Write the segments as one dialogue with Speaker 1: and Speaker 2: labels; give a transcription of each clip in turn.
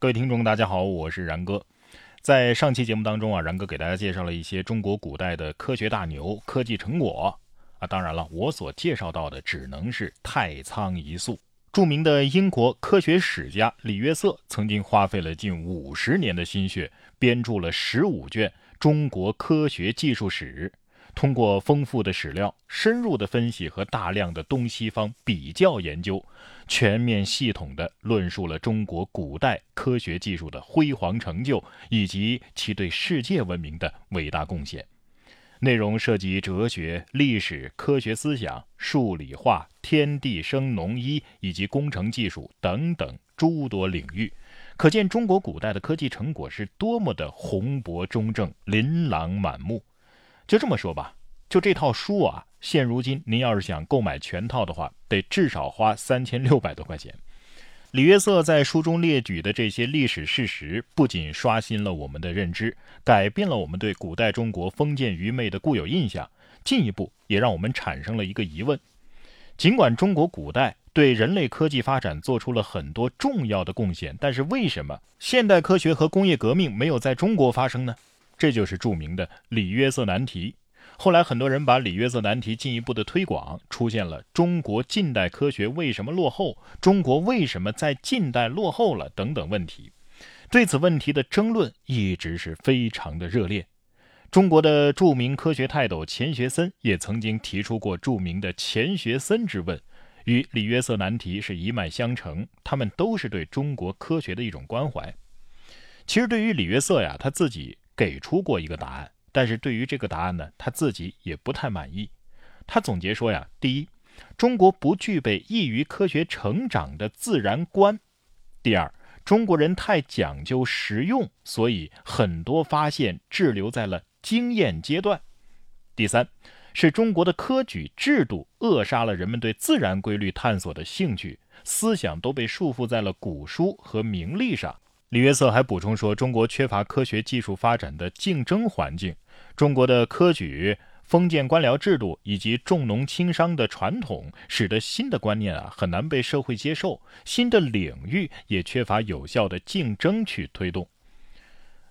Speaker 1: 各位听众，大家好，我是然哥。在上期节目当中啊，然哥给大家介绍了一些中国古代的科学大牛、科技成果啊。当然了，我所介绍到的只能是太仓一粟。著名的英国科学史家李约瑟曾经花费了近五十年的心血，编著了十五卷《中国科学技术史》。通过丰富的史料、深入的分析和大量的东西方比较研究，全面系统地论述了中国古代科学技术的辉煌成就以及其对世界文明的伟大贡献。内容涉及哲学、历史、科学思想、数理化、天地生农医以及工程技术等等诸多领域，可见中国古代的科技成果是多么的宏博中正、琳琅满目。就这么说吧，就这套书啊，现如今您要是想购买全套的话，得至少花三千六百多块钱。李约瑟在书中列举的这些历史事实，不仅刷新了我们的认知，改变了我们对古代中国封建愚昧的固有印象，进一步也让我们产生了一个疑问：尽管中国古代对人类科技发展做出了很多重要的贡献，但是为什么现代科学和工业革命没有在中国发生呢？这就是著名的里约瑟难题。后来很多人把里约瑟难题进一步的推广，出现了中国近代科学为什么落后、中国为什么在近代落后了等等问题。对此问题的争论一直是非常的热烈。中国的著名科学泰斗钱学森也曾经提出过著名的钱学森之问，与里约瑟难题是一脉相承，他们都是对中国科学的一种关怀。其实对于里约瑟呀，他自己。给出过一个答案，但是对于这个答案呢，他自己也不太满意。他总结说呀：第一，中国不具备易于科学成长的自然观；第二，中国人太讲究实用，所以很多发现滞留在了经验阶段；第三，是中国的科举制度扼杀了人们对自然规律探索的兴趣，思想都被束缚在了古书和名利上。李约瑟还补充说，中国缺乏科学技术发展的竞争环境，中国的科举、封建官僚制度以及重农轻商的传统，使得新的观念啊很难被社会接受，新的领域也缺乏有效的竞争去推动。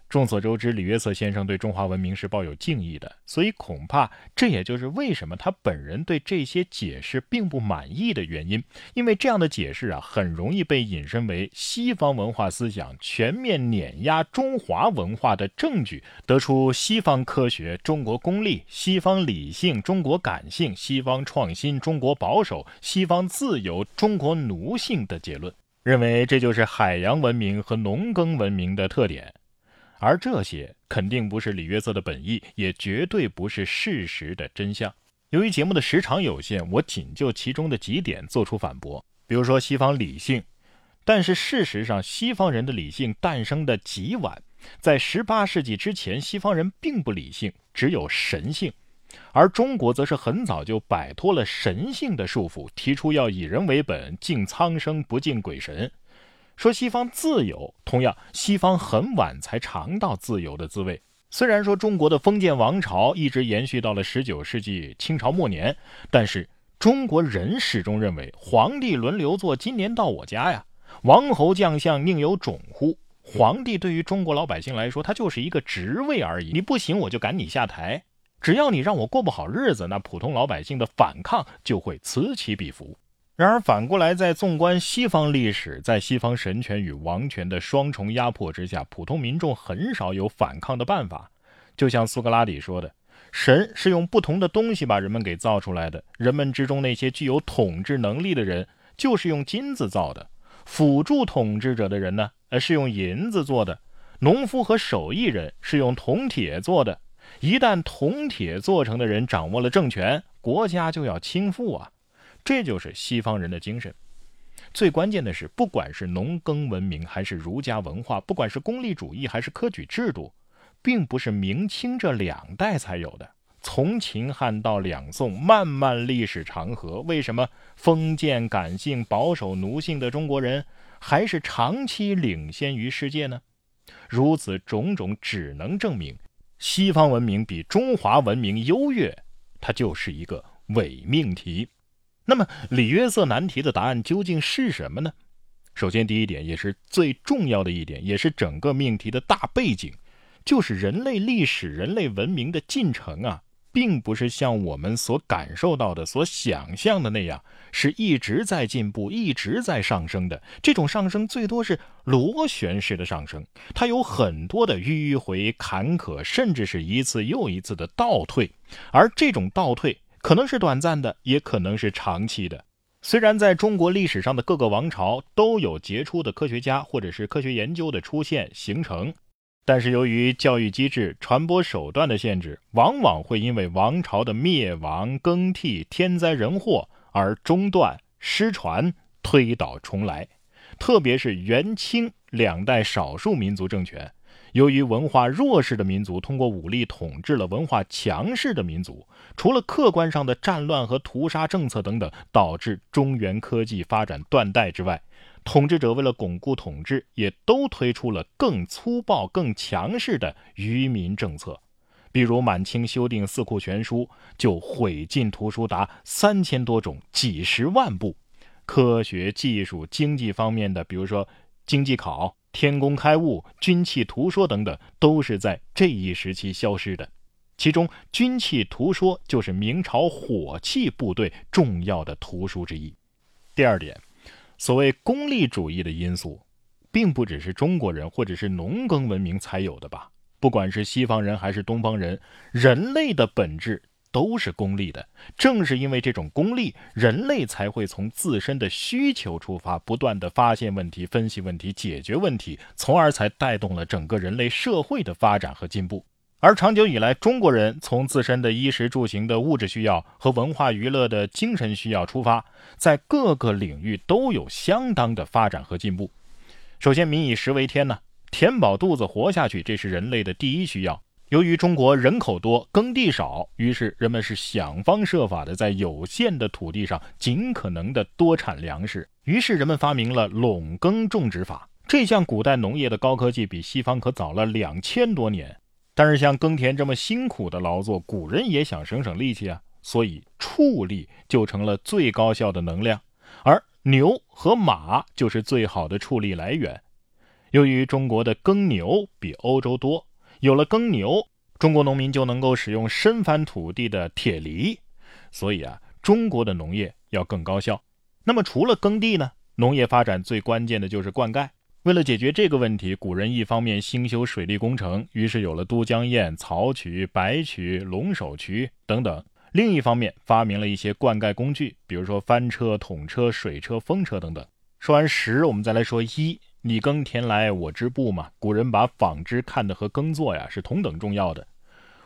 Speaker 1: 众所周知，李约瑟先生对中华文明是抱有敬意的，所以恐怕这也就是为什么他本人对这些解释并不满意的原因。因为这样的解释啊，很容易被引申为西方文化思想全面碾压中华文化的证据，得出西方科学中国功利、西方理性中国感性、西方创新中国保守、西方自由中国奴性的结论，认为这就是海洋文明和农耕文明的特点。而这些肯定不是李约瑟的本意，也绝对不是事实的真相。由于节目的时长有限，我仅就其中的几点做出反驳。比如说西方理性，但是事实上西方人的理性诞生的极晚，在十八世纪之前，西方人并不理性，只有神性；而中国则是很早就摆脱了神性的束缚，提出要以人为本，敬苍生不敬鬼神。说西方自由，同样，西方很晚才尝到自由的滋味。虽然说中国的封建王朝一直延续到了十九世纪清朝末年，但是中国人始终认为皇帝轮流坐，今年到我家呀，王侯将相宁有种乎？皇帝对于中国老百姓来说，他就是一个职位而已，你不行我就赶你下台。只要你让我过不好日子，那普通老百姓的反抗就会此起彼伏。然而反过来，在纵观西方历史，在西方神权与王权的双重压迫之下，普通民众很少有反抗的办法。就像苏格拉底说的：“神是用不同的东西把人们给造出来的。人们之中那些具有统治能力的人，就是用金子造的；辅助统治者的人呢，呃，是用银子做的。农夫和手艺人是用铜铁做的。一旦铜铁做成的人掌握了政权，国家就要倾覆啊。”这就是西方人的精神。最关键的是，不管是农耕文明，还是儒家文化，不管是功利主义，还是科举制度，并不是明清这两代才有的。从秦汉到两宋，漫漫历史长河，为什么封建感性、保守奴性的中国人还是长期领先于世界呢？如此种种，只能证明西方文明比中华文明优越，它就是一个伪命题。那么，里约瑟难题的答案究竟是什么呢？首先，第一点也是最重要的一点，也是整个命题的大背景，就是人类历史、人类文明的进程啊，并不是像我们所感受到的、所想象的那样，是一直在进步、一直在上升的。这种上升最多是螺旋式的上升，它有很多的迂回、坎坷，甚至是一次又一次的倒退，而这种倒退可能是短暂的，也可能是长期的。虽然在中国历史上的各个王朝都有杰出的科学家或者是科学研究的出现形成，但是由于教育机制、传播手段的限制，往往会因为王朝的灭亡、更替、天灾人祸而中断、失传、推倒重来。特别是元清两代少数民族政权。由于文化弱势的民族通过武力统治了文化强势的民族，除了客观上的战乱和屠杀政策等等，导致中原科技发展断代之外，统治者为了巩固统治，也都推出了更粗暴、更强势的愚民政策。比如满清修订《四库全书》，就毁禁图书达三千多种、几十万部。科学技术、经济方面的，比如说经济考。天工开物、军器图说等等，都是在这一时期消失的。其中，军器图说就是明朝火器部队重要的图书之一。第二点，所谓功利主义的因素，并不只是中国人或者是农耕文明才有的吧？不管是西方人还是东方人，人类的本质。都是功利的，正是因为这种功利，人类才会从自身的需求出发，不断的发现问题、分析问题、解决问题，从而才带动了整个人类社会的发展和进步。而长久以来，中国人从自身的衣食住行的物质需要和文化娱乐的精神需要出发，在各个领域都有相当的发展和进步。首先，民以食为天呢，填饱肚子活下去，这是人类的第一需要。由于中国人口多，耕地少，于是人们是想方设法的在有限的土地上尽可能的多产粮食。于是人们发明了垄耕种植法，这项古代农业的高科技比西方可早了两千多年。但是像耕田这么辛苦的劳作，古人也想省省力气啊，所以畜力就成了最高效的能量，而牛和马就是最好的畜力来源。由于中国的耕牛比欧洲多。有了耕牛，中国农民就能够使用深翻土地的铁犁，所以啊，中国的农业要更高效。那么除了耕地呢？农业发展最关键的就是灌溉。为了解决这个问题，古人一方面兴修水利工程，于是有了都江堰、曹渠、白渠、龙首渠等等；另一方面发明了一些灌溉工具，比如说翻车、桶车、水车、风车等等。说完十，我们再来说一。你耕田来，我织布嘛。古人把纺织看得和耕作呀是同等重要的。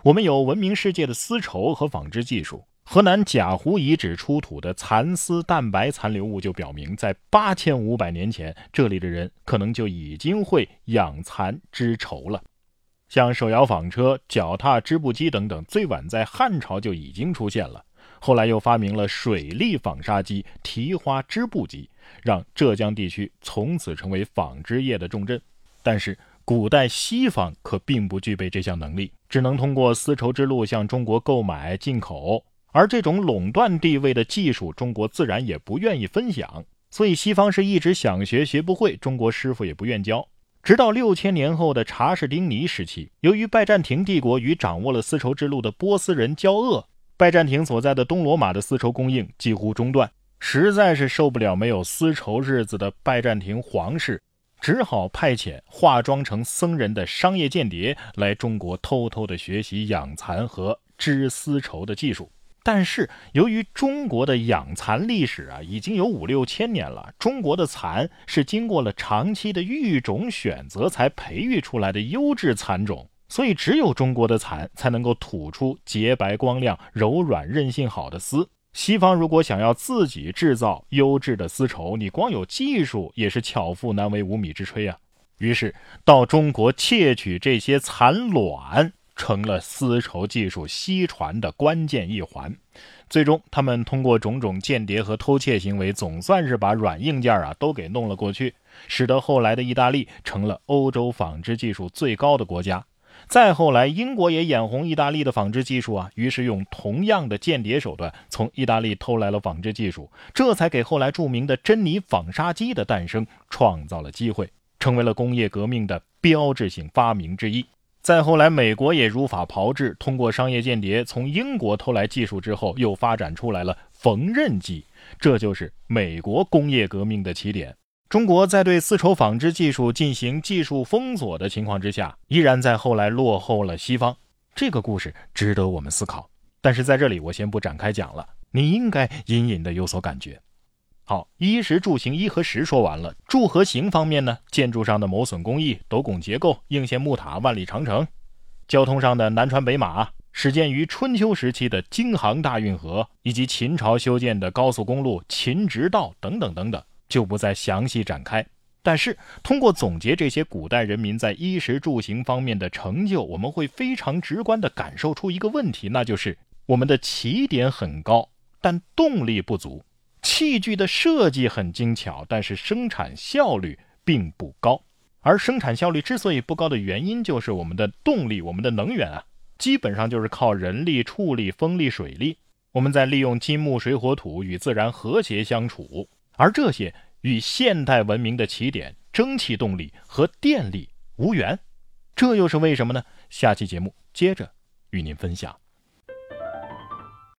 Speaker 1: 我们有闻名世界的丝绸和纺织技术。河南贾湖遗址出土的蚕丝蛋白残留物就表明，在八千五百年前，这里的人可能就已经会养蚕织绸了。像手摇纺车、脚踏织布机等等，最晚在汉朝就已经出现了。后来又发明了水力纺纱机、提花织布机。让浙江地区从此成为纺织业的重镇，但是古代西方可并不具备这项能力，只能通过丝绸之路向中国购买进口，而这种垄断地位的技术，中国自然也不愿意分享，所以西方是一直想学学不会，中国师傅也不愿教。直到六千年后的查士丁尼时期，由于拜占庭帝国与掌握了丝绸之路的波斯人交恶，拜占庭所在的东罗马的丝绸供应几乎中断。实在是受不了没有丝绸日子的拜占庭皇室，只好派遣化妆成僧人的商业间谍来中国偷偷的学习养蚕和织丝绸的技术。但是由于中国的养蚕历史啊已经有五六千年了，中国的蚕是经过了长期的育种选择才培育出来的优质蚕种，所以只有中国的蚕才能够吐出洁白光亮、柔软韧性好的丝。西方如果想要自己制造优质的丝绸，你光有技术也是巧妇难为无米之炊啊。于是到中国窃取这些蚕卵，成了丝绸技术西传的关键一环。最终，他们通过种种间谍和偷窃行为，总算是把软硬件啊都给弄了过去，使得后来的意大利成了欧洲纺织技术最高的国家。再后来，英国也眼红意大利的纺织技术啊，于是用同样的间谍手段从意大利偷来了纺织技术，这才给后来著名的珍妮纺纱机的诞生创造了机会，成为了工业革命的标志性发明之一。再后来，美国也如法炮制，通过商业间谍从英国偷来技术之后，又发展出来了缝纫机，这就是美国工业革命的起点。中国在对丝绸纺织技术进行技术封锁的情况之下，依然在后来落后了西方。这个故事值得我们思考。但是在这里我先不展开讲了，你应该隐隐的有所感觉。好，衣食住行，衣和食说完了，住和行方面呢？建筑上的磨损工艺、斗拱结构、应县木塔、万里长城；交通上的南船北马，始建于春秋时期的京杭大运河，以及秦朝修建的高速公路秦直道等等等等。就不再详细展开，但是通过总结这些古代人民在衣食住行方面的成就，我们会非常直观地感受出一个问题，那就是我们的起点很高，但动力不足；器具的设计很精巧，但是生产效率并不高。而生产效率之所以不高的原因，就是我们的动力、我们的能源啊，基本上就是靠人力、畜力、风力、水力，我们在利用金木水火土与自然和谐相处。而这些与现代文明的起点——蒸汽动力和电力无缘，这又是为什么呢？下期节目接着与您分享。